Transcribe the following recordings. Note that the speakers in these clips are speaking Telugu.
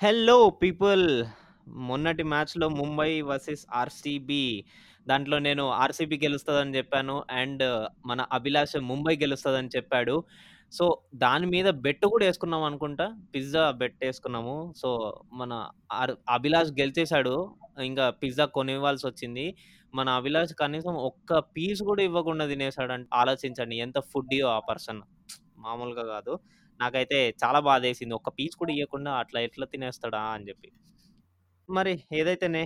Hello people. మొన్నటి మ్యాచ్‌లో ముంబై వర్సెస్ ఆర్‌సీబీ. దాంట్లో నేను ఆర్‌సీబీ గెలుస్తదని జెప్పాను. అండ్ మన అభిలాష్ ముంబై గెలుస్తదని చెప్పాడు. సో, దాని మీద బెట్ కూడా యేసుకున్నాం అనుకుంటా. పిజ్జా బెట్ యేసుకున్నాము. సో, మన ఆర్ అభిలాష్ గెలిచేసాడు. ఇంగా పిజ్జా కొనివ్వాల్సొచ్చింది. మన అభిలాష్ కనీసం ఒక్క పీస్ గూడా ఇవ్వకుండా తినేసాడంటే ఆలోచించండి ఎంత ఫుడ్ ఆ పర్సన్. మామూలుగా గాదు. నాకైతే చాలా బాధేసింది. ఒక్క పీచ్ కూడా ఇయ్యకుండా అట్లా ఎట్లా తినేస్తాడా అని జెప్పి. మరి ఏదైతేనే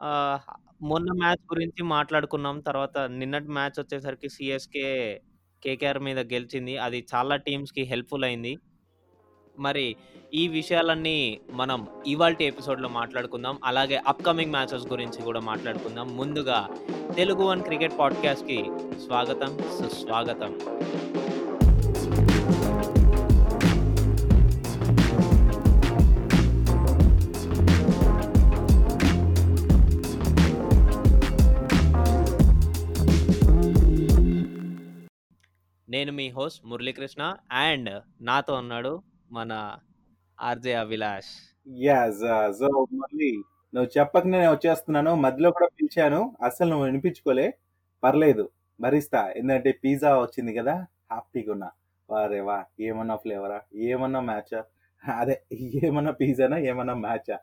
ఆహ్, మొన్న మ్యాచ్ గురించి మాట్లాడుకున్నాం. తర్వాత నిన్నటి మ్యాచ్ వచ్చేసరికి సీఎస్‌కే కేకేఆర్ మీద గెలిచింది. అది చాలా టీమ్స్‌కి హెల్ప్‌ఫుల్ అయింది. మరి ఈ విషయాలన్నీ మనం ఇవాల్టి ఎపిసోడ్‌లో మాట్లాడుకుందాం. అలాగే అప్‌కమింగ్ మ్యాచెస్ గురించి గూడా మాట్లాడుకుందాం. ముందుగా తెలుగు వన్ క్రికెట్ పాడ్‌కాస్ట్‌కి స్వాగతం, సుస్వాగతం. నేను మీ హోస్ట్ మురళీకృష్ణ అండ్ నాతో ఉన్నాడు మన RJ Abhilash. Yes. So, uh, నువ్వు చెప్పక నేను వచ్చేస్తున్నాను. మధ్యలో కూడా పిలిచాను. అస్సలు నువ్వు వినిపించుకోలే. పర్లేదు భరిస్తా. ఎందుకంటే పిజ్జా వచ్చింది గదా! హ్యాపీగున్నా. వారే వా ఏమన్నా ఫ్లేవరా? ఏమన్నా మ్యాచా? అదే ఏమన్నా పిజ్జానా? ఏమన్నా మ్యాచా?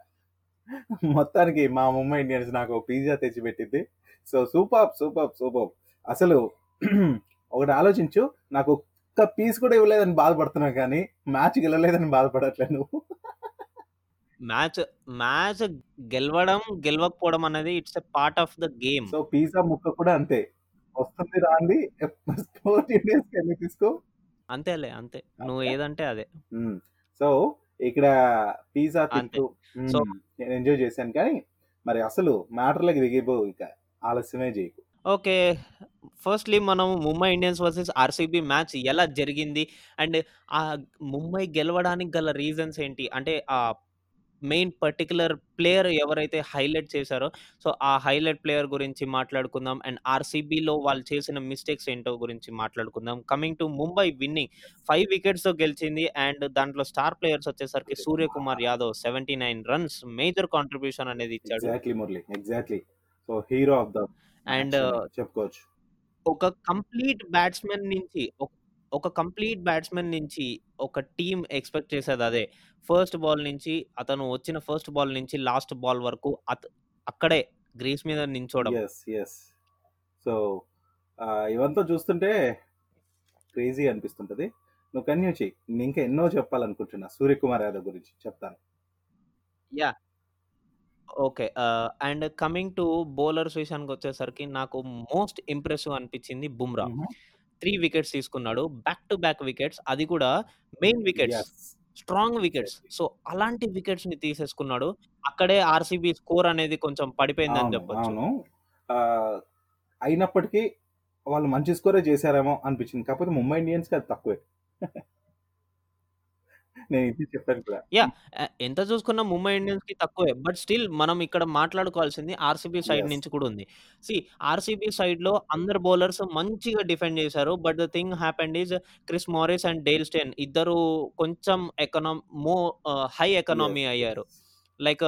మొత్తానికి మా ముంబై ఇండియన్స్ నాకు పిజ్జా తెచ్చిపెట్టింది. సో, సూపర్ సూపర్ సూపర్ అసలు ఒకటి ఆలోచించు. నాకు ఒక్క పీస్ కూడా ఇవ్వలేదని బాధపడుతున్నా గానీ, మ్యాచ్ గెలవలేదని బాధపడట్లే నువ్వు. మ్యాచ్ మ్యాచ్ గెలవడం, గెలవకపోవడం అనేది it's a part of the game. So, pizza ముక్క కూడా అంతే. వస్తుంది రాంది 14 డేస్‌కి ఎన్ని తీసుకో. అంతేలే అంతే. నువ్వు. ఏదంటే అదే. సో, ఇక్కడ పిజ్జా. తింటూ సో హ్మ్. నేను ఎంజాయ్ చేశాను కానీ, మరి అసలు మ్యాటర్‌లోకి దిగిపో ఇక. ఆలస్యమే చేయకు. ఓకే. ఫస్ట్‌లీ మనం Mumbai Indians versus RCB match ఎలా జరిగింది? అండ్ ఆహ్, ముంబై గెలవడానికి గల రీజన్స్ ఏంటి? అంటే ఆహ్, మెయిన్ పర్టిక్యులర్ ప్లేయర్ ఎవరైతే హైలైట్ చేశారో, సో, ఆ హైలైట్ ప్లేయర్ గురించి మాట్లాడుకుందాం. అండ్ ఆర్‌సీబీలో వాళ్ళు చేసిన మిస్టేక్స్ ఏంటో గురించి మాట్లాడుకుందాం. కమింగ్ టు ముంబై విన్నింగ్ 5 వికెట్స్‌తో గెలిచింది. అండ్ దాంట్లో స్టార్ ప్లేయర్స్ వచ్చేసరికి Suryakumar Yadav 79 runs major contribution అనేది ఇచ్చాడు. Exactly Murali. Exactly. So, hero of the and చెప్పుకోవచ్చు. ఒక కంప్లీట్ బ్యాట్స్‌మన్ నుంచి ఒక కంప్లీట్ బ్యాట్స్‌మన్ నుంచి ఒక టీమ్ ఎక్స్‌పెక్ట్ చేసేదదే. ఫస్ట్ బాల్ నుంచి అతను వచ్చిన ఫస్ట్ బాల్ నుంచి లాస్ట్ బాల్ వరకు అత్ అక్కడే గ్రీస్ మీద నించోవడం. యెస్. యెస్. సో, ఇవంతా చూస్తుంటే క్రేజీ అనిపిస్తుంటది. నువ్వు కంటిన్యూ చెయ్యి. ఇంకా ఎన్నో చెప్పాలనుకుంటున్నా. సూర్యకుమార్ యాదవ్ గురించి చెప్తాను. Yeah! Okay. Ah, and coming to bowlers విషయానికొచ్చేసరికి నాకు మోస్ట్ ఇంప్రెసివ్ అనిపించింది బుమ్రా. హుహు. 3 వికెట్స్ తీసుకున్నాడు. Back to back wickets. అది కూడా main wickets. Yes. Strong wickets. So, అలాంటి వికెట్స్‌ని తీసేసుకున్నాడు. అక్కడే ఆర్‌సీబీ స్కోర్ అనేది కొంచెం పడిపోయిందని అవును. అవును. ఆహ్, అయినప్పటికీ వాళ్ళు మంచి స్కోరే చేశారేమో అనిపించింది. కాకపోతే ముంబై ఇండియన్స్‌కి అది తక్కువే. నేను ఇది చెప్పాను కూడా. యాహ్! ఆహ్, ఎంత చూసుకున్నా ముంబై ఇండియన్స్‌కి తక్కువే. బట్ స్టిల్ మనం ఇక్కడ మాట్లాడుకోవాల్సింది ఆర్‌సీబీ సైడ్ యెస్. నుంచి కూడా ఉంది. సీ ఆర్‌సీబీ సైడ్‌లో అందరు బౌలర్స్ మంచిగా డిఫెండ్ చేశారు. But the thing happened is Chris Morris and Dale Steyn ఇద్దరు కొంచెం ఎకనామ్ మో ఆహ్, హై యెస్. ఎకానమీ అయ్యారు. Like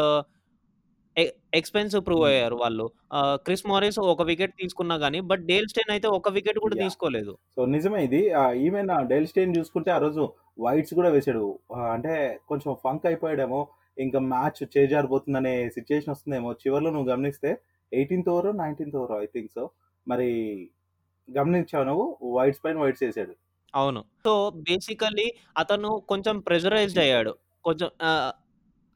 a expensive prove hmm. అయ్యారు వాళ్ళు. ఆహ్, క్రిస్ మారిస్ ఒక వికెట్ తీసుకున్నా గాని, బట్ డేల్ స్టెయిన్ అయితే ఒక వికెట్ కూడా యాహ్! తీసుకోలేదు. సో, నిజమే ఇది. ఆహ్, ఈవెన్ డేల్ స్టెయిన్ చూసుకుంటే ఆ రోజు వైడ్స్ కూడా వేసాడు. అంటే కొంచెం ఫంక్ అయిపోయాడేమో. ఇంకా మ్యాచ్ చేజారిపోతుందనే సిట్యుయేషన్ వస్తుందేమో. చివర్లో నువ్వు గమనిస్తే 18థ్ ఓవరో, 19థ్ ఓవరో ఐ థింక్ సో. మరి గమనించావా నువ్వు? వైడ్స్ పైన వైడ్స్ ఏసాడు. అవును. సో, బేసికల్లీ అతను కొంచెం ప్రెషరైజ్డ్ అయ్యాడు. కొంచెం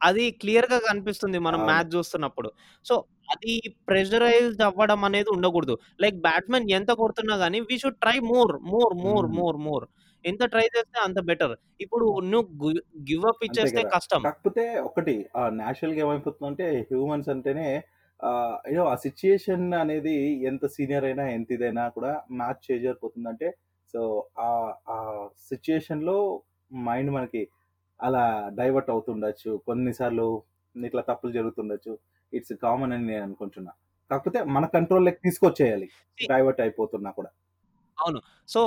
అది క్లియర్‌గా కనిపిస్తుంది మనం. మ్యాచ్ చూస్తున్నప్పుడు. సో, అది ప్రెషరైజ్డ్ అవ్వడం అనేది ఉండకూడదు. లైక్ బ్యాట్స్‌మెన్ ఎంత కొడుతున్నా గాని we should try more, more, more. More, more. ఎంత ట్రై చేస్తే అంత బెటర్. ఇప్పుడు నువ్వు గు గివ్ అప్ ఇచ్చేస్తే! కష్టం. కాకపోతే ఒకటి ఆహ్, నేచురల్‌గా ఏమైపోతుందంటే హ్యూమన్స్ అంటేనే ఏదో ఆ సిట్యుయేషన్ అనేది ఎంత సీనియర్ అయినా, ఎంత ఇదైనా కూడా మ్యాచ్ చేజారిపోతుందంటే సో, ఆహ్, ఆ సిట్యుయేషన్‌లో మైండ్ మనకి అలా డైవర్ట్ అవుతుండొచ్చు. కొన్నిసార్లు ఇట్లా తప్పులు జరుగుతుండొచ్చు. ఇట్స్ కామన్ అని నేను అనుకుంటున్నా. కాకపోతే మన కంట్రోల్‌లోకి తీసుకొచ్చేయాలి. సి డైవర్ట్ అయిపోతున్నా కూడా. అవును. సో,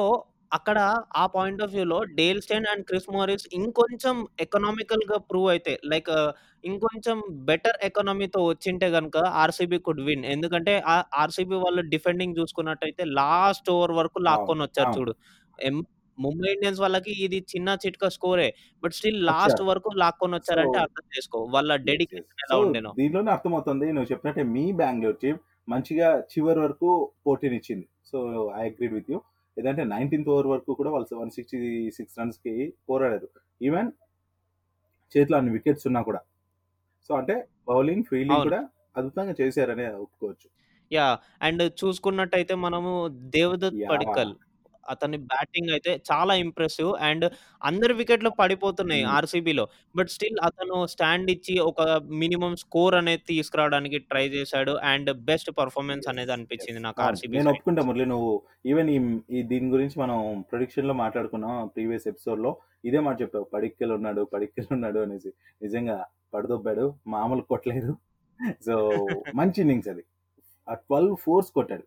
అక్కడ ఆ పాయింట్ ఆఫ్ వ్యూలో Dale Steyn and Chris Morris ఇంకొంచెం ఎకనామికల్‌గా ప్రూవ్ అయితే లైక్ ఇంకొంచెం బెటర్ ఎకానమీతో వచ్చింటే గనుక ఆర్‌సీబీ కుడ్ విన్. ఎందుకంటే ఆ ఆర్‌సీబీ వాళ్ళు డిఫెండింగ్ చూసుకున్నట్టయితే లాస్ట్ ఓవర్ వరకు అవును. లాక్కొనొచ్చారు అవును. చూడు. ఎం ముంబై ఇండియన్స్ వాళ్ళకి ఇది చిన్న చితక స్కోరే. బట్ స్టిల్ లాస్ట్ వచ్చారు. వరకు సో లాక్కొనొచ్చారంటే అర్థం చేసుకో. వాళ్ళ యెస్. యెస్. డెడికేషన్ ఎలా ఉండెనో. దీనిలోనే అర్థమవుతుంది నువ్వు చెప్పినట్టే మీ బెంగుళూరు టీమ్ మంచిగా చివరి వరకు పోటీనిచ్చింది. So I agreed with you. ఏదంటే 19థ్ ఓవర్ వరకు కూడా వాళ్ళు 166 రన్స్‌కి పోరాడారు. ఈవెన్ చేతిలో అన్ని వికెట్స్ ఉన్నా కూడా. సో అంటే బౌలింగ్, ఫీల్డింగ్. కూడా అద్భుతంగా చేశారనే ఒప్పుకోవచ్చు. యాహ్! అండ్ చూసుకున్నట్టయితే మనము దేవదత్ యాహ్! అతని బ్యాటింగ్ అయితే చాలా ఇంప్రెసివ్ అండ్ అందరి వికెట్లు పడిపోతున్నాయి హ్మ్. ఆర్‌సీబీలో. బట్ స్టిల్ అతను స్టాండ్ ఇచ్చి ఒక మినిమమ్ స్కోర్ అనేది తీసుకురావడానికి ట్రై చేశాడు. అండ్ బెస్ట్ పెర్ఫార్మన్స్ అనేది. అనిపించింది నాకు అవును. ఆర్‌సీబీ నేను సైడ్ ఒప్పుకుంటా నుంచి. మురళి నువ్వు ఈవెన్ ఈ ఈ దీని గురించి మనం ప్రిడిక్షన్‌లో మాట్లాడుకున్నాం ప్రీవియస్ ఎపిసోడ్‌లో. ఇదే మాట చెప్పావు. పడిక్కల్ ఉన్నాడు, పడిక్కల్ ఉన్నాడు అనేసి. నిజంగా పడదొబ్బాడు. మామూలు కొట్టలేదు. సో మంచి ఇన్నింగ్స్ అది. ఆ 12 ఫోర్స్ కొట్టాడు.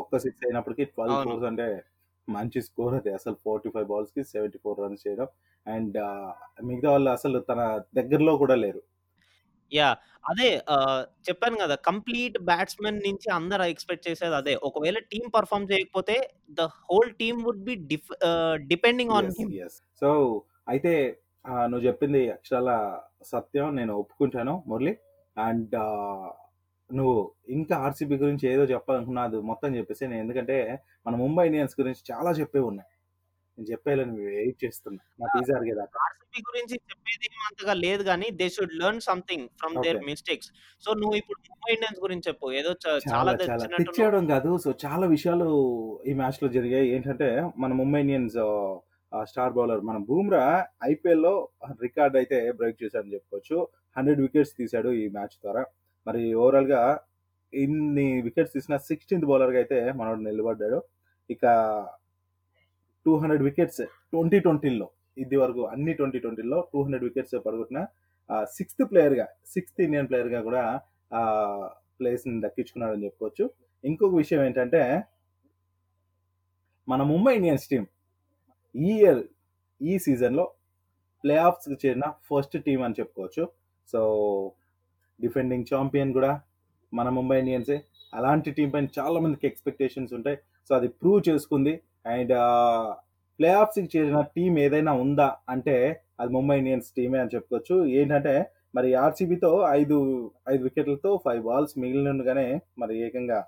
ఒక్క సిక్స్ అయినప్పటికి 12 అవును. ఫోర్స్ అంటే మంచి స్కోర్ అది. అసలు 45 బాల్స్‌కి 74 రన్స్ చేయడం. అండ్ మిగతా వాళ్ళు అసలు తన దగ్గరలో కూడా లేరు. యాహ్! అదే చెప్పాను గదా! కంప్లీట్ బ్యాట్స్‌మెన్ నుంచి అందరూ ఎక్స్‌పెక్ట్ చేసేది అదే. ఒకవేళ టీమ్ పెర్ఫార్మ్ చేయకపోతే the whole team would be depending on. So అయితే నువ్వు చెప్పింది అక్షరాల సత్యం. నేను ఒప్పుకుంటాను మురళి. అండ్ నువ్వు ఇంకా ఆర్‌సీబీ గురించి ఏదో చెప్పాలనుకున్నావు మొత్తం చెప్పేసేయి. నేను ఎందుకంటే మన ముంబై ఇండియన్స్ గురించి చాలా చెప్పేవి ఉన్నాయి. నేను చెప్పేయాలని వెయిట్ చేస్తున్నా. నా! పిజ్జా అరిగేదాకా. ఆర్‌సీబీ గురించి చెప్పేది ఏమి అంతగా లేదు గానీ they should learn something from there. Mistakes. So నువ్వు ఇప్పుడు ముంబై ఇండియన్స్ గురించి చెప్పు. ఏదో చాలా. తెచ్చేయడం కాదు. సో చాలా విషయాలు ఈ మ్యాచ్‌లో జరిగాయి. ఏంటంటే మన ముంబై ఇండియన్స్ స్టార్ బౌలర్ మన బూమ్రా ఐపీఎల్‌లో రికార్డ్ అయితే బ్రేక్ చేశాడని చెప్పుకోవచ్చు. 100 వికెట్స్ తీశాడు ఈ మ్యాచ్ ద్వారా. మరి ఓవరాల్‌గా ఇన్ని వికెట్స్ తీసిన 16థ్ బౌలర్‌గా అయితే మనోడు నిలబడ్డాడు. ఇక 200 వికెట్స్ 2020లో ఇది వరకు అన్ని 2020లో 200 వికెట్స్ పడగొట్టిన సిక్స్త్ ప్లేయర్‌గా సిక్స్త్ ఇండియన్ ప్లేయర్‌గా కూడా ప్లేస్‌ని దక్కించుకున్నాడని చెప్పుకోవచ్చు. ఇంకొక విషయం ఏంటంటే మన ముంబై ఇండియన్స్ టీం ఈ ఇయర్ ఈ సీజన్‌లో ప్లే ఆఫ్స్‌కి చేరిన ఫస్ట్ టీం అని చెప్పుకోవచ్చు. సో డిఫెండింగ్ చాంపియన్ కూడా మన ముంబై ఇండియన్సే. అలాంటి టీం పైన చాలా మందికి ఎక్స్‌పెక్టేషన్స్ ఉంటాయి. సో అది ప్రూవ్ చేసుకుంది. అండ్ ప్లే ఆఫ్స్‌కి చేరిన టీమ్ ఏదైనా ఉందా అంటే అది ముంబై ఇండియన్స్ టీమే అని చెప్పుకోవచ్చు. ఏంటంటే మరి ఆర్‌సీబీతో 5, 5 వికెట్లతో ఫైవ్ బాల్స్ మిగిలినగానే మరి ఏకంగా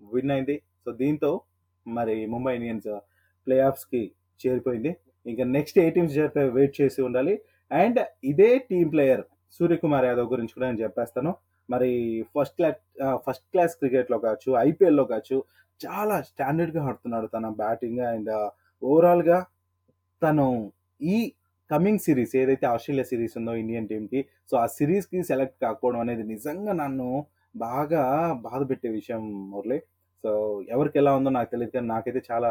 విన్ అయింది. సో దీంతో మరి ముంబై ఇండియన్స్ ప్లే ఆఫ్స్‌కి చేరిపోయింది. ఇంకా నెక్స్ట్ ఏ టీమ్స్ చేరుతాయో వెయిట్ చేసి ఉండాలి. అండ్ ఇదే టీమ్ ప్లేయర్ సూర్యకుమార్ యాదవ్ గురించి కూడా నేను చెప్పేస్తాను. మరి ఫస్ట్ క్లాస్ ఫస్ట్ క్లాస్ క్రికెట్‌లో కావచ్చు, ఐపీఎల్‌లో కావచ్చు చాలా స్టాండర్డ్‌గా ఆడుతున్నాడు. తన బ్యాటింగ్ అండ్ ఓవరాల్‌గా తను ఈ కమింగ్ సిరీస్ ఏదైతే ఆస్ట్రేలియా సిరీస్ ఉందో ఇండియన్ టీమ్‌కి సో ఆ సిరీస్కి సెలెక్ట్ కాకపోవడం అనేది నిజంగా నన్ను బాగా బాధపెట్టే విషయం మురళి. సో ఎవరికి ఎలా ఉందో నాకు తెలియదు కానీ నాకైతే చాలా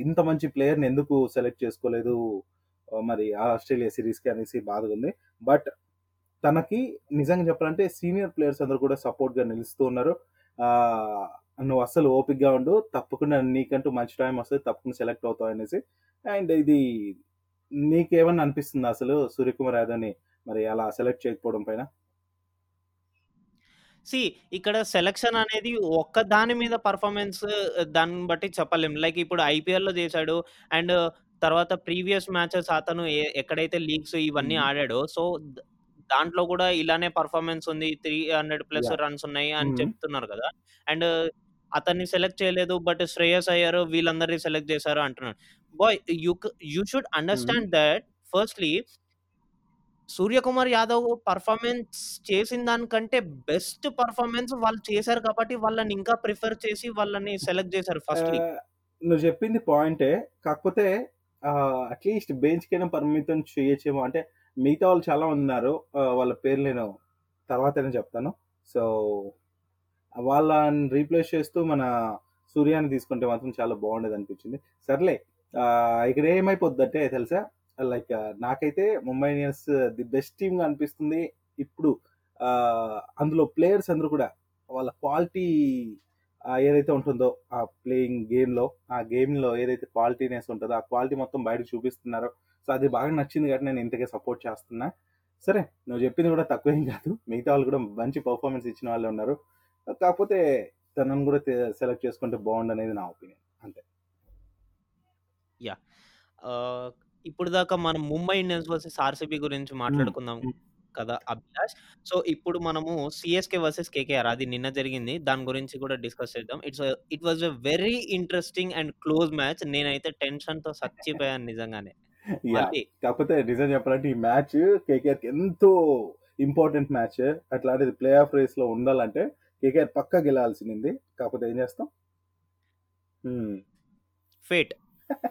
ఇంత మంచి ప్లేయర్‌ని ఎందుకు సెలెక్ట్ చేసుకోలేదు మరి ఆస్ట్రేలియా సిరీస్కి అనేసి బాధగా ఉంది బట్ తనకి నిజంగా చెప్పాలంటే సీనియర్ ప్లేయర్స్ అందరూ కూడా సపోర్ట్‌గా నిలుస్తూ ఉన్నారు. నువ్వు అస్సలు ఓపికగా ఉండు. తప్పకుండా నీకంటూ మంచి టైం వస్తది. తప్పకుండా సెలెక్ట్ అవుతావు అనేసి. అండ్ ఇది నీకేమన్నా అనిపిస్తుందా అసలు సూర్యకుమార్ యాదవ్‌ని మరి అలా సెలెక్ట్ చేయకపోవడం పైన? సీ ఇక్కడ సెలక్షన్ అనేది ఒక్క దాని మీద పెర్ఫార్మన్స్ దాన్ని బట్టి చెప్పలేం. లైక్ ఇప్పుడు ఐపీఎల్‌లో చేశాడు. అండ్ తర్వాత ప్రీవియస్ మ్యాచెస్ అతను ఎక్కడైతే లీగ్స్ ఇవన్నీ. ఆడాడో సో దాంట్లో కూడా ఇలానే పెర్ఫార్మన్స్ ఉంది. 300 ప్లస్ యాహ్! రన్స్ ఉన్నాయి అని హ్మ్. చెప్తున్నారు కదా! అండ్ అతన్ని సెలెక్ట్ చేయలేదు. బట్ శ్రేయస్ అయ్యర్ వీళ్ళందరిని సెలెక్ట్ చేశారు అంటున్నాడు. Boy you you should. Understand that firstly Suryakumar Yadav performance చేసిన దానికంటే బెస్ట్ పెర్ఫార్మన్స్ వాళ్ళు చేశారు కాబట్టి వాళ్ళని ఇంకా ప్రిఫర్ చేసి వాళ్ళని సెలెక్ట్ చేశారు ఫస్ట్‌లీ. ఆహ్, నువ్వు చెప్పింది పాయింటే. కాకపోతే అట్‌లీస్ట్ బెంచ్‌కైనా పరిమితం చేయొచ్చేమో. అంటే మిగతా వాళ్ళు చాలా మంది ఉన్నారు. వాళ్ళ పేర్లు నేను తర్వాతైనా చెప్తాను. సో వాళ్ళని రీప్లేస్ చేస్తూ మన సూర్యాన్ని తీసుకుంటే మాత్రం చాలా బాగుండేది అనిపించింది సర్లే ఇక్కడ ఏమైపోద్దంటే తెలుసా? లైక్ నాకైతే ముంబై ఇండియన్స్ ది బెస్ట్ టీమ్‌గా అనిపిస్తుంది. ఇప్పుడు అందులో ప్లేయర్స్ అందరూ కూడా వాళ్ళ క్వాలిటీ ఏదైతే ఉంటుందో ఆ ప్లేయింగ్ గేమ్‌లో, ఆ గేమ్‌లో ఏదైతే క్వాలిటీనెస్ ఉంటుందో ఆ క్వాలిటీ మొత్తం బయట చూపిస్తున్నారో, సో, అది బాగా నచ్చింది కాబట్టి నేను ఇంతగా సపోర్ట్ చేస్తున్నా. సరే నువ్వు చెప్పింది కూడా తక్కువేం కాదు. మిగతా వాళ్ళు కూడా మంచి పెర్ఫార్మన్స్ ఇచ్చిన వాళ్ళే ఉన్నారు. కాకపోతే తనని కూడా సెలెక్ట్ చేసుకుంటే బావుండనేది నా ఒపీనియన్. అంతే. యాహ్! ఆహ్, ఇప్పటిదాకా మనం ముంబై ఇండియన్స్ వర్సెస్ ఆర్‌సీబీ గురించి హ్మ్. కదా అభిలాష్. సో, ఇప్పుడు మనము సీఎస్‌కే వర్సెస్ కేకేఆర్ అది నిన్న జరిగింది. దాని గురించి కూడా డిస్కస్ చేద్దాం. It's it was a very interesting and close match. నేనైతే టెన్షన్‌తో సచ్చిపోయాను నిజంగానే. కాకపోతే నిజం చెప్పాలంటే ఈ మ్యాచ్ కేకేఆర్‌కి ఎంతో ఇంపార్టెంట్ మ్యాచ్. అట్లాంటిది ప్లే ఆఫ్ రేస్‌లో ఉండాలంటే కేకేఆర్ పక్కా గెలవాల్సింది. కాకపోతే ఏం చేస్తాం? ఫేట్.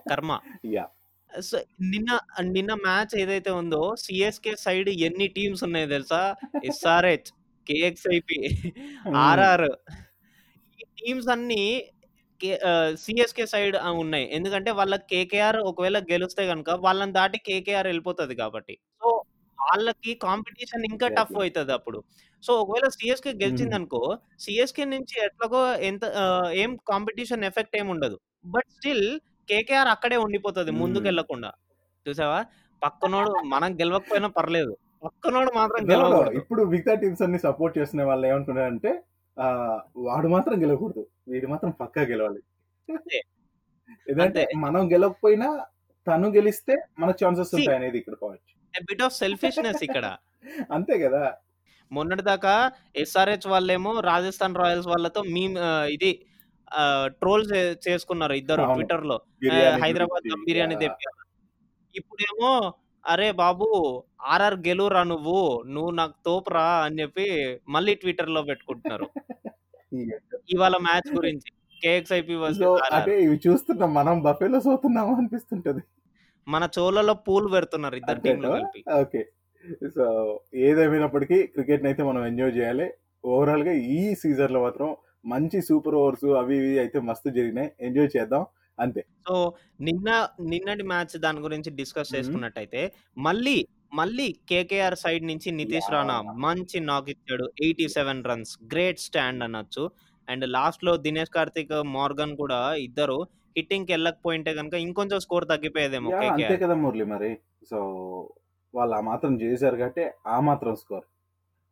కర్మ. యాహ్! సో, నిన్న నిన్న మ్యాచ్ ఏదైతే ఉందో సీఎస్‌కే సైడ్ ఎన్ని టీమ్స్ ఉన్నాయో తెలుసా? SRH, KXIP. ఆర్ఆర్ ఈ టీమ్స్ అన్నీ సీఎస్‌కే సైడ్ ఉన్నాయి. ఎందుకంటే వాళ్ళకి కేకేఆర్ ఒకవేళ గెలిస్తే గనుక వాళ్ళని దాటి కేకేఆర్ ఎళ్ళిపోతది కాబట్టి. సో, వాళ్ళకి కాంపిటీషన్ ఇంకా టఫ్ ఎగ్జాక్ట్‌లీ. అయితదప్పుడు. సో, ఒకవేళ సీఎస్‌కే హుహు. గెలిచిందనుకో సీఎస్‌కే నుంచి ఎట్లాగో ఎంత ఏం కాంపిటీషన్ ఎఫెక్ట్ ఏమి ఉండదు. బట్ స్టిల్ కేకేఆర్ అక్కడే ఉండిపోతది హ్మ్. ముందుకెళ్ళకుండా. చూసావా? పక్కనోడు మనం గెలవకపోయినా పర్లేదు. పక్కనోడు మాత్రం. గెలవకూడదు. ఇప్పుడు మిగతా టీమ్స్ అన్ని సపోర్ట్ చేస్తున్న వాళ్ళు ఏమనుకున్నారంటే వాడు మాత్రం గెలవకూడదు. వీడు మాత్రం పక్కా గెలవాలి. ఎందుకంటే. మనం గెలవకపోయినా తను గెలిస్తే మన ఛాన్సెస్ సీ ఉంటాయనేది ఇక్కడ పాయింట్. బిట్ ఆఫ్ సెల్ఫిష్‌నెస్ ఇక్కడ. అంతే కదా! మొన్నటిదాకా ఎస్ఆర్‌హెచ్ వాళ్ళేమో రాజస్థాన్ రాయల్స్ వాళ్ళతో ఆహ్, ఇది ట్రోల్ చేసుకున్నారు ఇద్దరు. ఆహ్, బిర్యానీ హైదరాబాద్. దమ్ బిర్యానీ! తెప్పియాలి. ఇప్పుడేమో అరే బాబు! ఆర్ఆర్ గెలువురా నువ్వు. నువ్వు నాకు తోపురా అని చెప్పి మళ్ళీ ట్విట్టర్‌లో పెట్టుకుంటున్నారు. ఏంటో. ఇవాళ మ్యాచ్ గురించి. KXIP so, versus RR. అంటే ఇవి చూస్తున్న మనం బఫెలోస్ అవుతున్నామా అనిపిస్తుంటది. మన చెవులలో పూలు పెడుతున్నారు ఇద్దరు అంతేనా? కలిపి. ఓకే. సో, ఏదేమైనప్పటికీ క్రికెట్‌నయితే మనం ఎంజాయ్ చేయాలి. ఓవరాల్‌గా ఈ సీజన్‌లో మాత్రం మంచి సూపర్ ఓవర్స్ అవి ఇవి అయితే మస్తు జరిగినాయి. ఎంజాయ్ చేద్దాం. అంతే. సో, నిన్న నిన్నటి మ్యాచ్ దాని గురించి డిస్కస్. చేసుకున్నట్టయితే మళ్ళీ, మళ్ళీ కేకేఆర్ సైడ్ నుంచి నితీష్ రాణా! మంచి నాక్ ఇచ్చాడు. 87 రన్స్ గ్రేట్ స్టాండ్ అనొచ్చు. అండ్ లాస్ట్‌లో దినేష్ కార్తీక్, మోర్గన్ కూడా ఇద్దరు హిట్టింగ్‌కి ఎళ్ళకపోయుంటే గనుక ఇంకొంచెం స్కోర్ తగ్గిపోయేదేమో! అంతే. కదా మురళి మరి. సో, వాళ్ళు ఆ మాత్రం చేశారు కాబట్టే ఆ మాత్రం స్కోర్.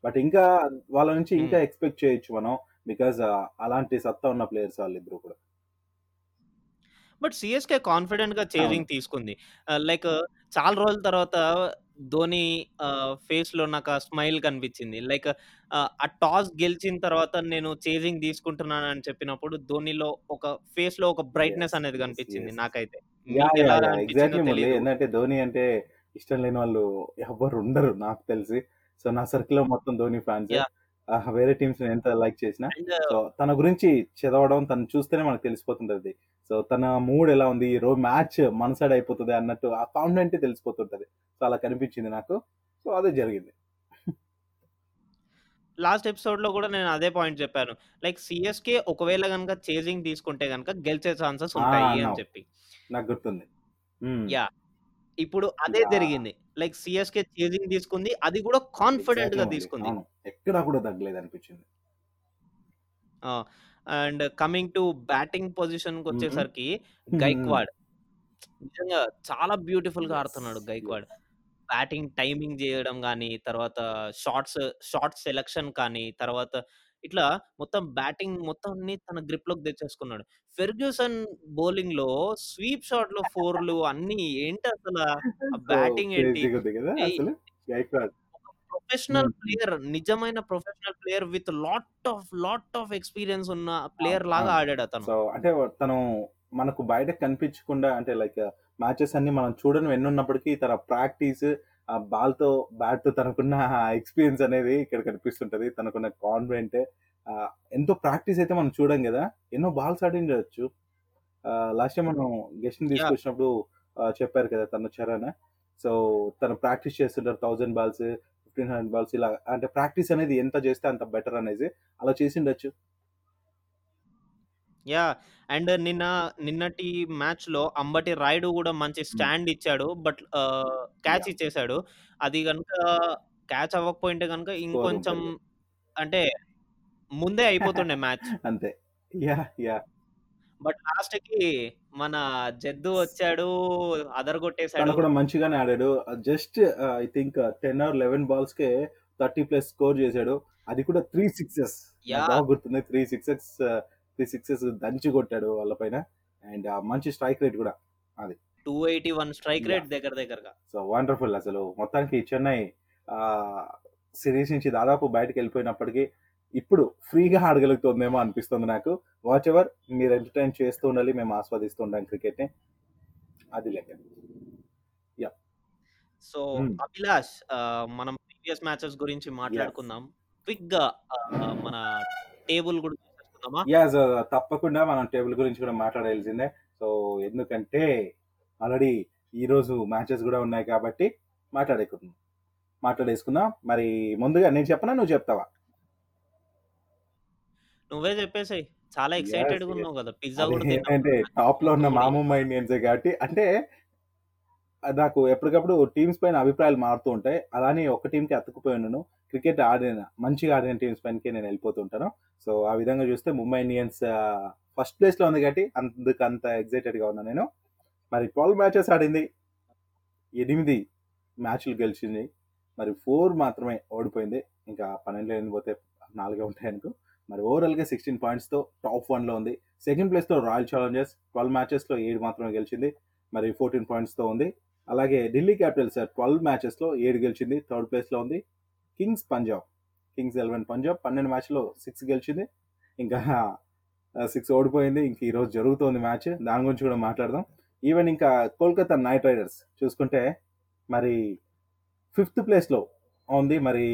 బట్ ఇంకా వాళ్ళ నుంచి ఇంకా. ఎక్స్‌పెక్ట్ చేయొచ్చు మనం. బికాజ్ అలాంటి సత్తా ఉన్న ప్లేయర్స్ వాళ్ళిద్దరూ కూడా. బట్ సీఎస్‌కే కాన్ఫిడెంట్‌గా అవును. చేజింగ్ తీసుకుంది. ఆహ్, లైక్ చాలా రోజుల తర్వాత ధోని ఆహ్, ఫేస్‌లో నాకా స్మైల్ కనిపించింది. లైక్ ఆ టాస్ గెలిచిన తర్వాత నేను చేజింగ్ తీసుకుంటున్నానని చెప్పినప్పుడు ధోనిలో ఒక ఫేస్‌లో ఒక బ్రైట్‌నెస్. అనేది. కనిపించింది. నాకైతే. అనిపించిందో ఎగ్జాక్ట్‌లీ. తెలీదు. ఏందంటే ధోని అంటే ఇష్టం లేని వాళ్ళు ఎవ్వరు ఉండరు నాకు తెలిసి. సో, నా సర్కిల్‌లో మొత్తం ధోని ఫ్యాన్సే. వేరే టీమ్స్‌ని ఎంత లైక్ చేసినా. అండ్ సో, తన గురించి చదవడం, తనను చూస్తేనే మనకు తెలిసిపోతుంటది. సో, తన మూడ్ ఎలా ఉంది, ఈ రోజు మ్యాచ్ మన సైడ్ అయిపోతది అన్నట్టు ఆ కాన్ఫిడెంటే తెలిసిపోతుంటది. సో, అలా కనిపించింది నాకు. సో, అదే జరిగింది. లాస్ట్ ఎపిసోడ్‌లో కూడా నేను అదే పాయింట్ చెప్పాను. లైక్ సీఎస్‌కే ఒకవేళ గనుక చేజింగ్ తీసుకుంటే గనుక గెలిచే ఛాన్సెస్! ఉంటాయి అని. చెప్పి. నాకు గుర్తుంది. హ్మ్. యాహ్! ఇప్పుడు అదే! జరిగింది. లైక్ సీఎస్‌కే చేజింగ్ తీసుకుంది. అది కూడా కాన్ఫిడెంట్‌గా మురళి. తీసుకుంది. ఎక్కడా కూడా తగ్గలేదనిపించింది. ఆ! అండ్ కమింగ్ టు బ్యాటింగ్ హుహు. పొజిషన్‌కొచ్చేసరికి హ్మ్. గైక్వాడ్ నిజంగా చాలా బ్యూటిఫుల్‌గా యెస్. ఆడుతున్నాడు గైక్వాడ్. యెస్. బ్యాటింగ్ టైమింగ్ జేయడం గాని, తర్వాత షాట్స్, షాట్ సెలక్షన్ కానీ, తర్వాత ఇట్లా మొత్తం బ్యాటింగ్ మొత్తాన్ని తన గ్రిప్‌లోకి తెచ్చేసుకున్నాడు. ఫెర్గ్యూసన్ బౌలింగ్‌లో స్వీప్ షాట్‌లో ఫోర్‌లు అన్నీ ఏంటసల ఆ సో, బ్యాటింగ్ ఏంటి? కదా! ఏయ్ అసలు. గైక్వాడ్. ప్రొఫెషనల్. ప్లేయర్ నిజమైన professional player with lot of, lot of experience ఉన్న. ప్లేయర్ లాగా. ఆడాడతను. సో, అంటే తను మనకు బయటకు కనిపించకుండా అంటే లైక్ మ్యాచెస్ అన్నీ మనం చూడనివి ఎన్నున్నప్పటికీ తన ప్రాక్టీస్ ఆ బాల్‌తో, బ్యాట్‌తో తనకున్న ఆ ఎక్స్‌పీరియన్స్ అనేది ఇక్కడ కనిపిస్తుంటది. తనకున్న కాన్ఫిడెంట్ ఎంతో ప్రాక్టీస్ అయితే మనం చూడం గదా! ఎన్నో బాల్స్. ఆహ్, లాస్ట్ టైమ్ మనం గెస్ట్‌ని యాహ్! తీసుకొచ్చినప్పుడు చెప్పారు కదా! తను చరణ్. సో, తను ప్రాక్టీస్ చేస్తుంటారు 1000 బాల్స్, 1500 బాల్స్ ఇలా అంటే ప్రాక్టీస్ అనేది ఎంత చేస్తే అంత బెటర్ అనేసి అలా చేసిండొచ్చు. యాహ్! అండ్ నిన్న నిన్నటి మ్యాచ్‌లో అంబటి రాయుడు గూడా మంచి. స్టాండ్ ఇచ్చాడు. But catch! ఇచ్చేసాడు. అది గనుక క్యాచ్ అవ్వకపోయుంటే గనుక స్కోర్ ఇంకొంచెం. అంటే ముందే అయిపోతుండే మ్యాచ్. అంతే. యాహ్! యాహ్! బట్ లాస్ట్‌కి మన జద్దు వచ్చాడు. తను అదరగొట్టేసాడు. కూడా మంచిగానే ఆడాడు. జస్ట్ ఐ థింక్ 10 ఆర్ 11 బాల్స్‌కే 30 ప్లస్ స్కోర్ చేశాడు. అది కూడా 3 సిక్సెస్. బాగా గుర్తుంది. 3 సిక్సెస్ 3 సిక్సెస్ దంచి కొట్టాడు వాళ్ళ పైన. అండ్ మంచి స్ట్రైక్ రేట్ కూడా అది. 281 స్ట్రైక్ యాహ్! రేట్ దగ్గర దగ్గరగా. సో వండర్‌ఫుల్ అసలు మొత్తానికి చెన్నై సిరీస్ నుంచి దాదాపు బయటికెళ్ళిపోయినప్పటికీ ఇప్పుడు ఫ్రీగా ఆడగలుగుతుందేమో అనిపిస్తుంది నాకు. వాచ్ ఎవర్ మీరు ఎంటర్‌టైన్ చేస్తూ ఉండాలి. మేము ఆస్వాదిస్తూ ఉంటాం క్రికెట్‌ని. అది లెక్క. యాహ్! సో హ్మ్. అభిలాష్ మనం ప్రీవియస్ మ్యాచెస్ గురించి. మాట్లాడుకుందాం. క్విక్‌గా ఆహ్, మన టేబుల్ కూడా తప్పకుండా మనం టేబుల్ గురించి కూడా మాట్లాడాల్సిందే. సో ఎందుకంటే ఆల్రెడీ ఈరోజు మ్యాచెస్ కూడా ఉన్నాయి కాబట్టి మాట్లాడేకుందాం. మాట్లాడేసుకుందాం. మరి ముందుగా నేను చెప్పనా? నువ్వు చెప్తావా? నువ్వే చెప్పేసేయ్. చాలా యెస్. ఎక్సైటెడ్‌గా యెస్. ఉన్నావు కదా! పిజ్జా కూడా తిన్నావు ఏంటంటే కదా! టాప్‌లో ఉన్న మా ధోని. ముంబై ఇండియన్సే కాబట్టి అంటే నాకు ఎప్పటికప్పుడు టీమ్స్ పైన అభిప్రాయాలు మారుతూ ఉంటాయి. అలానే ఒక టీమ్‌కి అతుక్కుపోయి ఉన్నాను. క్రికెట్ ఆడిన మంచిగా ఆడిన టీమ్స్ పైనకే నేను వెళ్ళిపోతూ ఉంటాను. సో ఆ విధంగా చూస్తే ముంబై ఇండియన్స్ ఫస్ట్ ప్లేస్‌లో ఉంది కాబట్టి అందుకు అంత ఎక్సైటెడ్‌గా ఉన్నా నేను. మరి 12 మ్యాచెస్ ఆడింది. 8 మ్యాచ్‌లు గెలిచింది. మరి 4 మాత్రమే ఓడిపోయింది. ఇంకా 12 ఎనిమిది పోతే 4 ఉంటాయనుకో. మరి ఓవరాల్‌గా 16 పాయింట్స్‌తో టాప్ వన్లో ఉంది. సెకండ్ ప్లేస్‌లో రాయల్ ఛాలెంజర్స్ 12 మ్యాచెస్‌లో ఏడు మాత్రమే గెలిచింది. మరి 14 పాయింట్స్‌తో ఉంది. అలాగే ఢిల్లీ క్యాపిటల్స్ 12 మ్యాచెస్‌లో ఏడు గెలిచింది. థర్డ్ ప్లేస్‌లో ఉంది. కింగ్స్ పంజాబ్ కింగ్స్ 11 పంజాబ్ 12 మ్యాచ్‌లో సిక్స్ గెలిచింది. ఇంకా సిక్స్ ఓడిపోయింది. ఇంక ఈరోజు జరుగుతోంది మ్యాచ్. దాని గురించి కూడా మాట్లాడదాం. ఈవెన్ ఇంకా కోల్కతా నైట్ రైడర్స్ చూసుకుంటే మరి ఫిఫ్త్ ప్లేస్‌లో ఉంది. మరి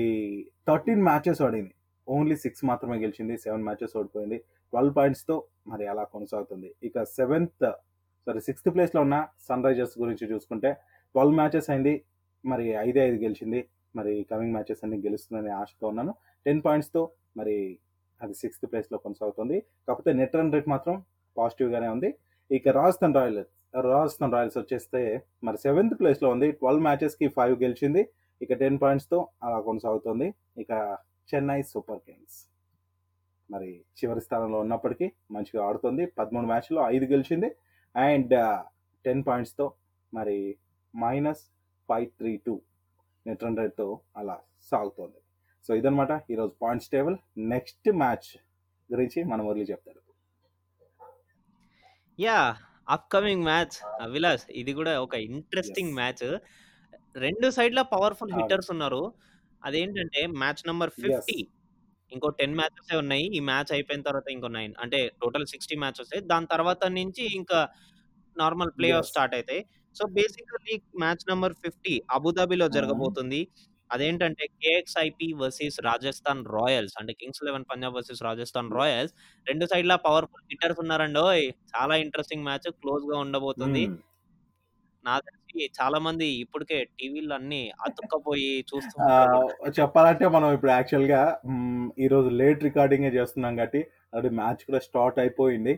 13 మ్యాచెస్ ఆడింది. ఓన్లీ సిక్స్ మాత్రమే గెలిచింది. సెవెన్ మ్యాచెస్ ఓడిపోయింది. 12 పాయింట్స్‌తో మరి అలా కొనసాగుతుంది. ఇక సెవెంత్ సారీ సిక్స్త్ ప్లేస్‌లో ఉన్న సన్ రైజర్స్ గురించి చూసుకుంటే 12 మ్యాచెస్ అయింది. మరి ఐదే ఐదు గెలిచింది. మరి కమింగ్ మ్యాచెస్ అన్ని గెలుస్తుందనే ఆశతో ఉన్నాను. 10 పాయింట్స్‌తో మరి అది సిక్స్త్ ప్లేస్‌లో కొనసాగుతుంది. కాకపోతే నెట్ రన్ రేట్ మాత్రం పాజిటివ్‌గానే ఉంది. ఇక రాజస్థాన్ రాయల్స్ రాజస్థాన్ రాయల్స్ వచ్చేస్తే మరి సెవెంత్ ప్లేస్‌లో ఉంది. 12 మ్యాచెస్‌కి ఫైవ్ గెలిచింది. ఇక 10 పాయింట్స్‌తో అలా కొనసాగుతుంది. ఇక చెన్నై సూపర్ కింగ్స్ మరి చివరి స్థానంలో ఉన్నప్పటికీ మంచిగా ఆడుతుంది. 13 మ్యాచ్‌లో 5 గెలిచింది. అండ్ 10 పాయింట్స్‌తో మరి -532 నెట్ రన్ రేట్‌తో అలా సాగుతోంది. సో ఇదనమాట ఈరోజు పాయింట్స్ టేబుల్. నెక్స్ట్ మ్యాచ్ గురించి మన మురళి చెప్తాడు. యాహ్! అప్‌కమింగ్ మ్యాచ్ అభిలాష్ ఇది కూడా ఒక. Interesting match. 2 సైడ్‌ల పవర్‌ఫుల్. హిట్టర్స్ ఉన్నారు. అదేంటంటే మ్యాచ్ నంబర్ 50 యెస్. ఇంకో 10 మ్యాచెసే ఉన్నాయి. ఈ మ్యాచ్ అయిపోయిన తర్వాత ఇంకో 9 అంటే టోటల్ 60 మ్యాచెసే. దాని తర్వాత నుంచి ఇంకా నార్మల్ ప్లే ఆఫ్. స్టార్ట్ అయితాయి. సో బేసికల్లీ మ్యాచ్ నంబర్ 50 అబుదాబిలో. జరగబోతుంది. అదేంటంటే కేఎక్స్ఐపీ వర్సెస్ రాజస్థాన్ రాయల్స్ అంటే Kings 11 Punjab versus Rajasthan. Royals. 2 సైడ్‌ల పవర్‌ఫుల్ హిట్టర్స్ ఉన్నారండోయ్! చాలా ఇంట్రెస్టింగ్ మ్యాచ్ క్లోజ్‌గా ఉండబోతుంది. హ్మ్. తెలిసి చాలా మంది ఇప్పటికే టీవీల్లో అన్నీ అతుక్కపోయి చూస్తూ ఉంటారు ఆహ్, కూడా. చెప్పాలంటే మనం ఇప్పుడు యాక్చువల్‌గా హ్మ్, ఈరోజు లేట్ రికార్డింగే చేస్తున్నాం కాబట్టి అది మ్యాచ్ కూడా స్టార్ట్ అయిపోయింది.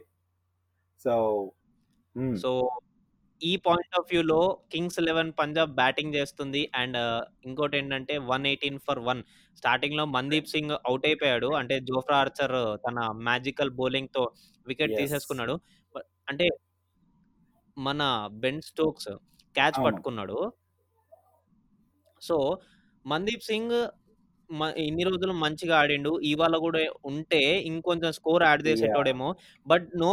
సో. సో ఈ పాయింట్ ఆఫ్ వ్యూలో కింగ్స్ 11 పంజాబ్ బ్యాటింగ్ చేస్తుంది. అండ్ ఇంకోటేంటంటే 118 ఫర్ 1 స్టార్టింగ్‌లో మందీప్ సింగ్ ఔట్ అయిపోయాడు. అంటే జోఫ్రా ఆర్చర్ తన మ్యాజికల్ బౌలింగ్‌తో వికెట్ యెస్. తీసేసుకున్నాడు. అంటే మన బెన్ స్టోక్స్ క్యాచ్. పట్టుకున్నాడు. సో మందీప్ సింగ్ ఇన్ని రోజులు మంచిగా ఆడిండు. ఇవాళ కూడా ఉంటే ఇంకొంచెం స్కోర్ యాడ్! చేసేటోడేమో. బట్ నో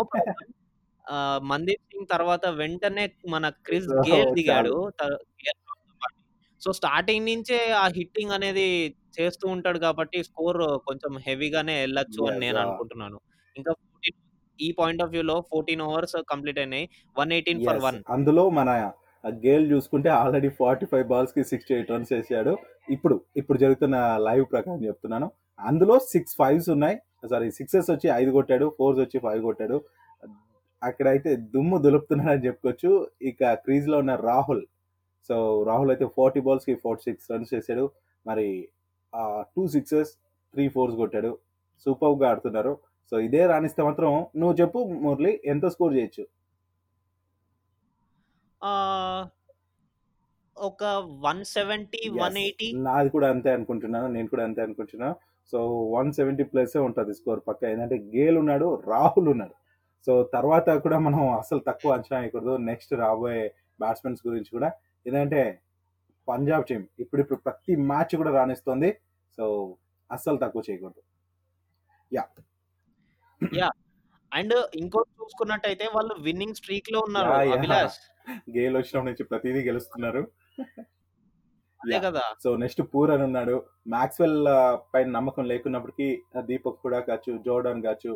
మందీప్ సింగ్ తర్వాత వెంటనే మన క్రిస్ గేల్ చాలు. దిగాడు. సో స్టార్టింగ్ నుంచే ఆ హిట్టింగ్ అనేది చేస్తూ ఉంటాడు కాబట్టి స్కోర్ కొంచెం హెవీగానే ఎళ్ళొచ్చు అని. నేను! అనుకుంటున్నాను. ఇంకా 14 ఈ పాయింట్ ఆఫ్ వ్యూలో 14 ఓవర్స్ కంప్లీట్ అయినాయి. 118 ఫర్ యెస్. 1. అందులో మన ఆ గేల్ చూసుకుంటే ఆల్రెడీ 45 బాల్స్‌కి 68 రన్స్ వేసాడు ఇప్పుడు ఇప్పుడు జరుగుతున్న లైవ్ ప్రకారం చెప్తున్నాను. అందులో సిక్స్ ఫైవ్స్ ఉన్నాయి. సారీ సిక్సెస్ వచ్చి ఐదు కొట్టాడు. ఫోర్స్ వచ్చి ఫైవ్ కొట్టాడు. అక్కడైతే దుమ్ము దులుపుతున్నాడని చెప్పుకోవచ్చు. ఇక క్రీజ్‌లో ఉన్న రాహుల్. సో రాహుల్ అయితే 40 బాల్స్‌కి 46 రన్స్ చేశాడు మరి టూ సిక్సెస్, త్రీ ఫోర్స్ కొట్టాడు. సూపర్గా ఆడుతున్నారు. సో ఇదే రాణిస్తే మాత్రం నువ్వు చెప్పు మురళి ఎంత స్కోర్ చేయొచ్చు? ఆహ్ ఒక 170, యెస్. 180 నాది కూడా అంతే అనుకుంటున్నాను. నేను కూడా అంతే అనుకుంటున్నా. సో, 170 ప్లస్సే ఉంటది స్కోర్ పక్కా. ఏందంటే గేల్ ఉన్నాడు, రాహుల్ ఉన్నాడు. సో, తర్వాత కూడా మనం అస్సలు తక్కువ అంచనా వేయకూడదు. నెక్స్ట్ రాబోయే బ్యాట్స్‌మెన్స్ గురించి కూడా. ఎందుకంటే పంజాబ్ టీమ్ ఇప్పుడిప్పుడు ప్రతి మ్యాచ్ కూడా రాణిస్తోంది. సో, అస్సలు తక్కువ చేయకూడదు. యాహ్! యాహ్! అండ్ ఇంకోటి చూసుకున్నట్టయితే వాళ్ళు విన్నింగ్ స్ట్రీక్‌లో ఉన్నారు యాహ్! యాహ్! అభిలాష్. గేల్ వచ్చినప్పటి నుంచి ప్రతీదీ గెలుస్తున్నారు. కదా! సో, నెక్స్ట్ పూరన్ ఉన్నాడు. మాక్స్‌వెల్ పైన నమ్మకం లేకున్నప్పటికీ దీపక్ కూడా కావచ్చు, జోర్డాన్ కావచ్చు.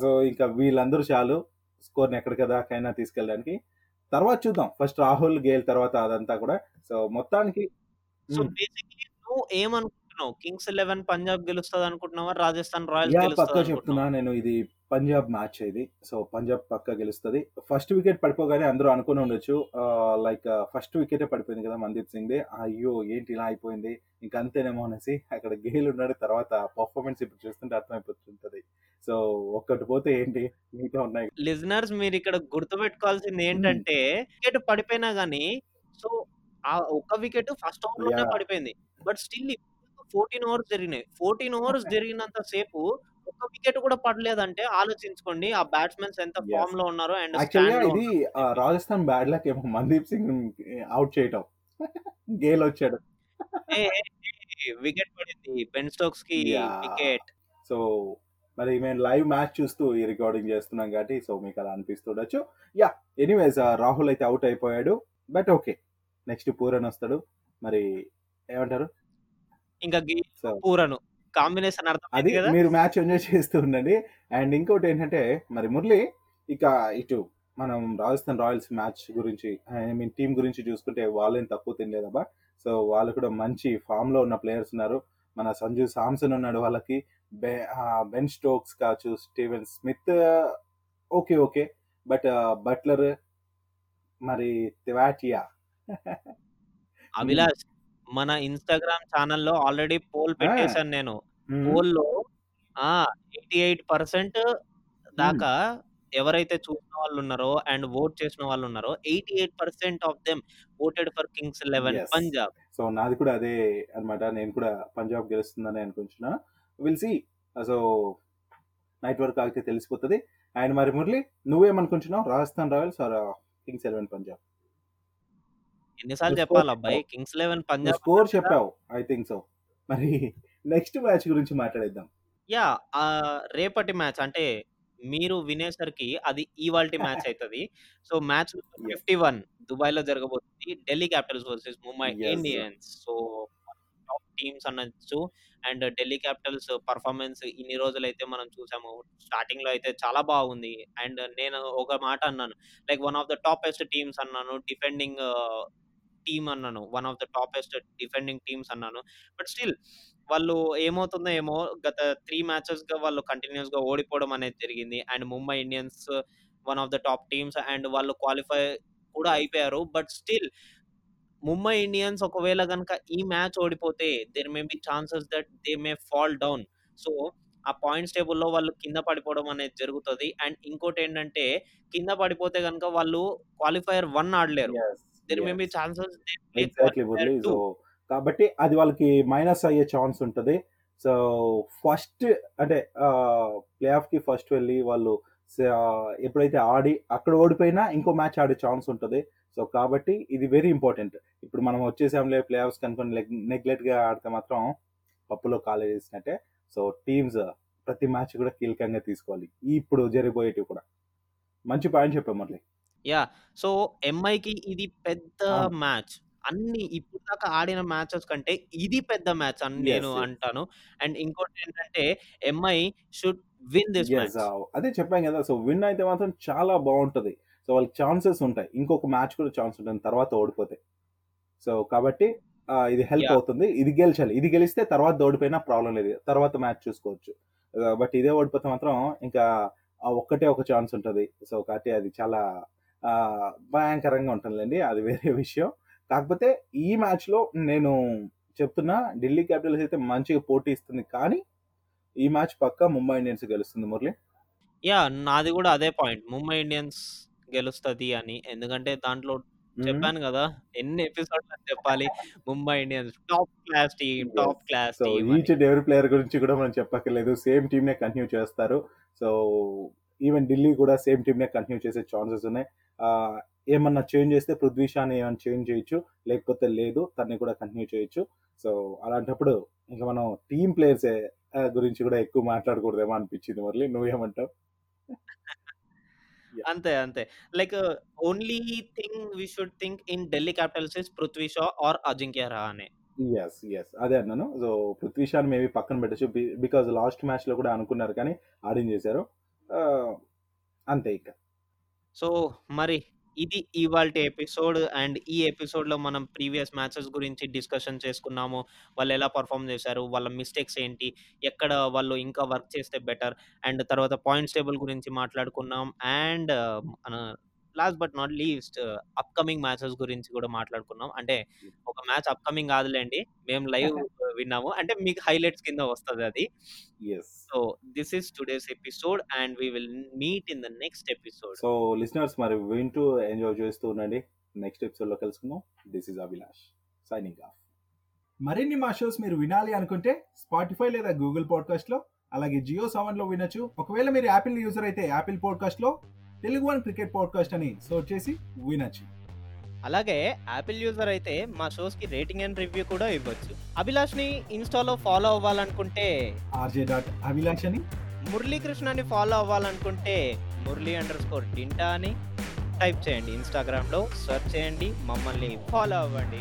సో, ఇంకా వీళ్ళందరూ చాలు స్కోర్‌ని ఎక్కడికి దాకైనా తీసుకెళ్ళడానికి. తర్వాత చూద్దాం. ఫస్ట్ రాహుల్, గేల్ తర్వాత అదంతా కూడా. సో, మొత్తానికి సో, హ్మ్. బేసిక్‌లీ నువ్వు ఏమనుకుంటున్నావు? Kings 11 Punjab గెలుస్తదనుకుంటున్నావా? Rajasthan Royals yeah! పక్కా చెప్తున్నా? నేను ఇది పంజాబ్ మ్యాచ్ ఇది. సో, పంజాబ్ పక్కా గెలుస్తది. ఫస్ట్ వికెట్ పడిపోగానే అందరూ అనుకుని ఉండొచ్చు. లైక్ ఫస్ట్ వికెటే పడిపోయింది కదా! మందీప్ సింగ్‌ది. అయ్యో! ఏంటి ఇలా అయిపోయింది. ఇంక అంతేనేమో అనేసి అక్కడ గేల్ ఉన్నాడు. తర్వాత పర్ఫార్మెన్స్ ఇప్పుడు చూస్తుంటే అర్థమైపోతుంటది. సో, ఒక్కటి పోతే ఏంటి మిగతా ఉన్నాయి. లిజనర్స్ మీరిక్కడ గుర్తుపెట్టుకోవాల్సింది హ్మ్. ఏంటంటే వికెట్ పడిపోయినా గాని సో, ఆ ఒక్క వికెట్ ఫస్ట్ ఓవర్‌లోనే యాహ్! పడిపోయింది. బట్ స్టిల్ 14 ఓవర్స్ జరిగినాయి. 14 ఓవర్స్ జరిగినంత సేపు ఒక్క వికెట్ కూడా పడలేదంటే ఆలోచించుకోండి. ఆ బ్యాట్స్‌మెన్స్ ఎంత యెస్. ఫార్మ్‌లో ఉన్నారో అండ్ ఇది. రాజస్థాన్ బ్యాడ్ లక్ ఏమో మందీప్ సింగ్ ఔట్ చేయటం. గేల్ వచ్చాడు. వికెట్ పడింది. బెన్ స్టోక్స్‌కి యాహ్! వికెట్. సో, మరి మేము లైవ్ మ్యాచ్ చూస్తూ ఈ రికార్డింగ్ చేస్తున్నాం కాబట్టి సో, మీకు అలా అనిపిస్తుండొచ్చు. యాహ్! ఎనీవేస్ రాహుల్ అయితే ఔట్ అయిపోయాడు. But okay. నెక్స్ట్ పూరన్ వస్తాడు. మరి ఏమంటారు? ఇంకా పూరను కాంబినేషన్ అది అర్థమైంది కదా! మీరు మ్యాచ్ ఎంజాయ్ చేస్తూ ఉండండి. అండ్ ఇంకోటి ఏంటంటే మరి మురళి ఇక ఇటు మనం రాజస్థాన్ రాయల్స్ మ్యాచ్ గురించి ఐ మీన్ టీమ్ గురించి చూసుకుంటే వాళ్ళేం తక్కువ తినలేదబ్బా. సో, వాళ్ళు కూడా మంచి ఫామ్‌లో ఉన్న ప్లేయర్స్ ఉన్నారు. మన సంజు సామ్సన్ ఉన్నాడు వాళ్ళకి. బెన్ స్టోక్స్ కావచ్చు, Steven Smith okay. Okay. But Buttler మరి తివాటియా. అభిలాష్ మన ఇన్‌స్టాగ్రామ్ ఛానెల్‌లో ఆల్రెడీ పోల్ ఆ! పెట్టేసాను నేను. హ్మ్. పోల్‌లో ఆ! 88% హ్మ్. దాకా ఎవరైతే చూసిన వాళ్ళున్నారో అండ్ వోట్ చేసిన వాళ్ళున్నారో 88% of them voted for Kings 11 yes. Punjab. So, నాది కూడా అదే అన్నమాట. నేను కూడా పంజాబ్ గెలుస్తుందని అనుకుంటున్నా. Will see. సో, నైట్ వరకు ఆగితే తెలిసిపోతది. అండ్ మరి మురళి నువ్వేమనుకుంటున్నావు? Rajasthan Royals or Kings 11 Punjab? ఎన్ని సార్లు నువ్వు స్కోర్ చెప్పాలి అబ్బాయి? కింగ్స్ 11 నువ్వు పంజాబ్ స్కోర్! చెప్పావు. I think so. మరి నెక్స్ట్ మ్యాచ్ గురించి మాట్లాడేద్దాం. ఆహ్, రేపటి మ్యాచ్ అంటే మీరు వినేసరికి అది ఇవాల్టి మ్యాచ్ అయితది. So, match number yes. 51 దుబాయ్‌లో జరగబోతుంది. Delhi Capitals versus Mumbai. Indians. So, top teams అనొచ్చు. అండ్ ఢిల్లీ క్యాపిటల్స్ పర్ఫార్మెన్స్ ఇన్ని రోజులైతే మనం చూసాము. స్టార్టింగ్‌లో అయితే చాలా బాగుంది. అండ్ నేను ఒక మాట అన్నాను. Like one of the toppest teams అన్నాను. డిఫెండింగ్ టీమ్ అన్నాను. One of the toppest defending teams అన్నాను. బట్ స్టిల్ వాళ్ళు ఏమవుతుందో ఏమో గత 3 మ్యాచెస్‌గా వాళ్ళు కంటిన్యూయస్‌గా ఓడిపోవడం అనేది జరిగింది. And Mumbai Indians one of the top teams and వాళ్ళు క్వాలిఫై కూడా అయిపోయారు. బట్ స్టిల్ ముంబై ఇండియన్స్ ఒకవేళ కనుక ఈ మ్యాచ్ ఓడిపోతే there may be chances that they may fall down. So, ఆ పాయింట్స్ టేబుల్‌లో వాళ్ళు కింద పడిపోవడం అనేది జరుగుతుంది అండ్ ఇంకోటి ఏంటంటే కింద పడిపోతే కనుక వాళ్ళు qualifier one ఆడలేరు. Yes. There may be yes. Chances exactly Murali. So, 2. కాబట్టి అది వాళ్ళకి మైనస్ అయ్యే ఛాన్స్ ఉంటది. సో, ఫస్ట్ అంటే ప్లే ఆఫ్‌కి ఫస్ట్ వెళ్ళి వాళ్ళు స ఎప్పుడైతే ఆడి అక్కడ ఓడిపోయినా ఇంకో మ్యాచ్ ఆడే ఛాన్స్ ఉంటది. సో, కాబట్టి ఇది వెరీ ఇంపార్టెంట్. ఇప్పుడు మనం వచ్చేసాంలే ప్లే ఆఫ్స్‌కి అనుకోని లెగ్ నెగ్లెక్ట్‌గా ఆడితే మాత్రం పప్పులో కాలేసినట్టే. సో, టీమ్స్ ప్రతి మ్యాచ్ కూడా కీలకంగా తీసుకోవాలి. ఇప్పుడు జరగబోయేటివి కూడా. మంచి పాయింట్ చెప్పావు మురళి. యాహ్! సో, ఎంఐకి ఇది పెద్ద అవును. మ్యాచ్. అన్ని ఇప్పటిదాకా ఆడిన మ్యాచెస్ కంటే ఇది పెద్ద మ్యాచ్ అని నేను యెస్. యెస్. అంటాను. అండ్ ఇంకోటేంటంటే MI should win this yes. Match. అదే చెప్పాం కదా! సో, విన్ అయితే మాత్రం చాలా బావుంటది. సో, వాళ్ళకి ఛాన్సెస్ ఉంటాయి. ఇంకొక మ్యాచ్ కూడా ఛాన్స్ ఉంటుంది తర్వాత ఓడిపోతే. సో, కాబట్టి ఆహ్, ఇది హెల్ప్ యాహ్! అవుతుంది. ఇది గెలిచాలి. ఇది గెలిస్తే తర్వాత ఓడిపోయినా ప్రాబ్లమ్ లేదు. తర్వాత మ్యాచ్ చూసుకోవచ్చు. ఆహ్, బట్ ఇదే ఓడిపోతే మాత్రం ఇంకా ఆ ఒక్కటే ఒక ఛాన్స్ ఉంటది. సో, కాబట్టి అది చాలా భయంకరంగా ఉంటుందిలెండి. అది వేరే విషయం. కాకపోతే ఈ మ్యాచ్‌లో నేను చెప్తున్నా ఢిల్లీ క్యాపిటల్స్ అయితే మంచిగా పోటీ ఇస్తుంది. కానీ ఈ మ్యాచ్ పక్కా ముంబై ఇండియన్స్ గెలుస్తుంది మురళి. యాహ్! నాది కూడా అదే పాయింట్. ముంబై ఇండియన్స్ గెలుస్తది అని. ఎందుకంటే దాంట్లో. చెప్పాను గదా! ఎన్ని ఎపిసోడ్‌లు అని చెప్పాలి. Mumbai Indians top class team, top. Class team each. And every player గురించి కూడా మనం చెప్పక్కర్లేదు. సేమ్ టీమ్‌నే కంటిన్యూ చేస్తారు. సో, ఈవెన్ ఢిల్లీ కూడా సేమ్ టీమ్‌నే కంటిన్యూ చేసే ఛాన్సెస్ ఉన్నాయి. ఏమన్నా చేంజ్ చేస్తే పృథ్వీ షాని ఏమన్నా చేంజ్ చేయొచ్చు. లేకపోతే లేదు తనని కూడా కంటిన్యూ చేయొచ్చు. సో, అలాంటప్పుడు ఇంక మనం టీమ్ ప్లేయర్సే గురించి కూడా ఎక్కువ మాట్లాడకూడదేమో అనిపించింది మురళి. నువ్వేమంటావు? అంతే. అంతే. Like only thing we should think in Delhi Capitals is Prithvi Shaw or Ajinkya Rahane. Yes. Yes. అదే అన్నాను. సో, పృథ్వీ షాని మేబీ పక్కన పెట్టొచ్చు. బికాజ్ లాస్ట్ మ్యాచ్‌లో కూడా అనుకున్నారు కానీ ఆడించేశారు. ఆహ్, అంతే ఇక. సో, మరి ఇది ఇవాల్టి ఎపిసోడ్. అండ్ ఈ ఎపిసోడ్‌లో మనం ప్రీవియస్ మ్యాచెస్ గురించి డిస్కషన్ చేసుకున్నాము. వాళ్ళెలా పర్ఫార్మ్ చేశారు? వాళ్ళ మిస్టేక్స్ ఏంటి? ఎక్కడ వాళ్ళు ఇంకా వర్క్ చేస్తే బెటర్? అండ్ తర్వాత పాయింట్స్ టేబుల్ గురించి మాట్లాడుకున్నాం. అండ్ అన last but not least upcoming matches గురించి కూడా మాట్లాడుకున్నాం. అంటే ఒక మ్యాచ్ అప్‌కమింగ్ కాదులెండి. మేము లైవ్ విన్నాము. అంటే మీకు హైలైట్స్ కింద వస్తదది. Yes. So, this is today's episode and we will meet in the next episode. So, listeners మరి వింటూ ఎంజాయ్ చేస్తూ ఉండండి. నెక్స్ట్ ఎపిసోడ్‌లో కలుసుకుందాం. This is Abhilash signing off. మరిన్ని మా షోస్ మీరు వినాలి అనుకుంటే స్పాటిఫై లేదా గూగుల్ పాడ్కాస్ట్‌లో అలాగే జియో సావన్‌లో వినొచ్చు. ఒకవేళ మీరు యాపిల్ యూజర్ అయితే యాపిల్ పాడ్కాస్ట్‌లో తెలుగు వన్ క్రికెట్ పాడ్కాస్ట్ అని సెర్చ్ చేసి వినొచ్చు. అలాగే యాపిల్ యూజర్ అయితే మా షోస్‌కి రేటింగ్ అండ్ రివ్యూ కూడా ఇవ్వచ్చు. అభిలాష్‌ని ఇన్‌స్టాలో ఫాలో అవ్వాలనుకుంటే ఆర్జే డాట్ అభిలాష్ అని మురళీకృష్ణని ఫాలో అవ్వాలనుకుంటే మురళీ అండర్ స్కోర్ డింటా అని టైప్ చేయండి. ఇన్‌స్టాగ్రామ్‌లో సెర్చ్ చేయండి. మమ్మల్ని ఫాలో అవ్వండి.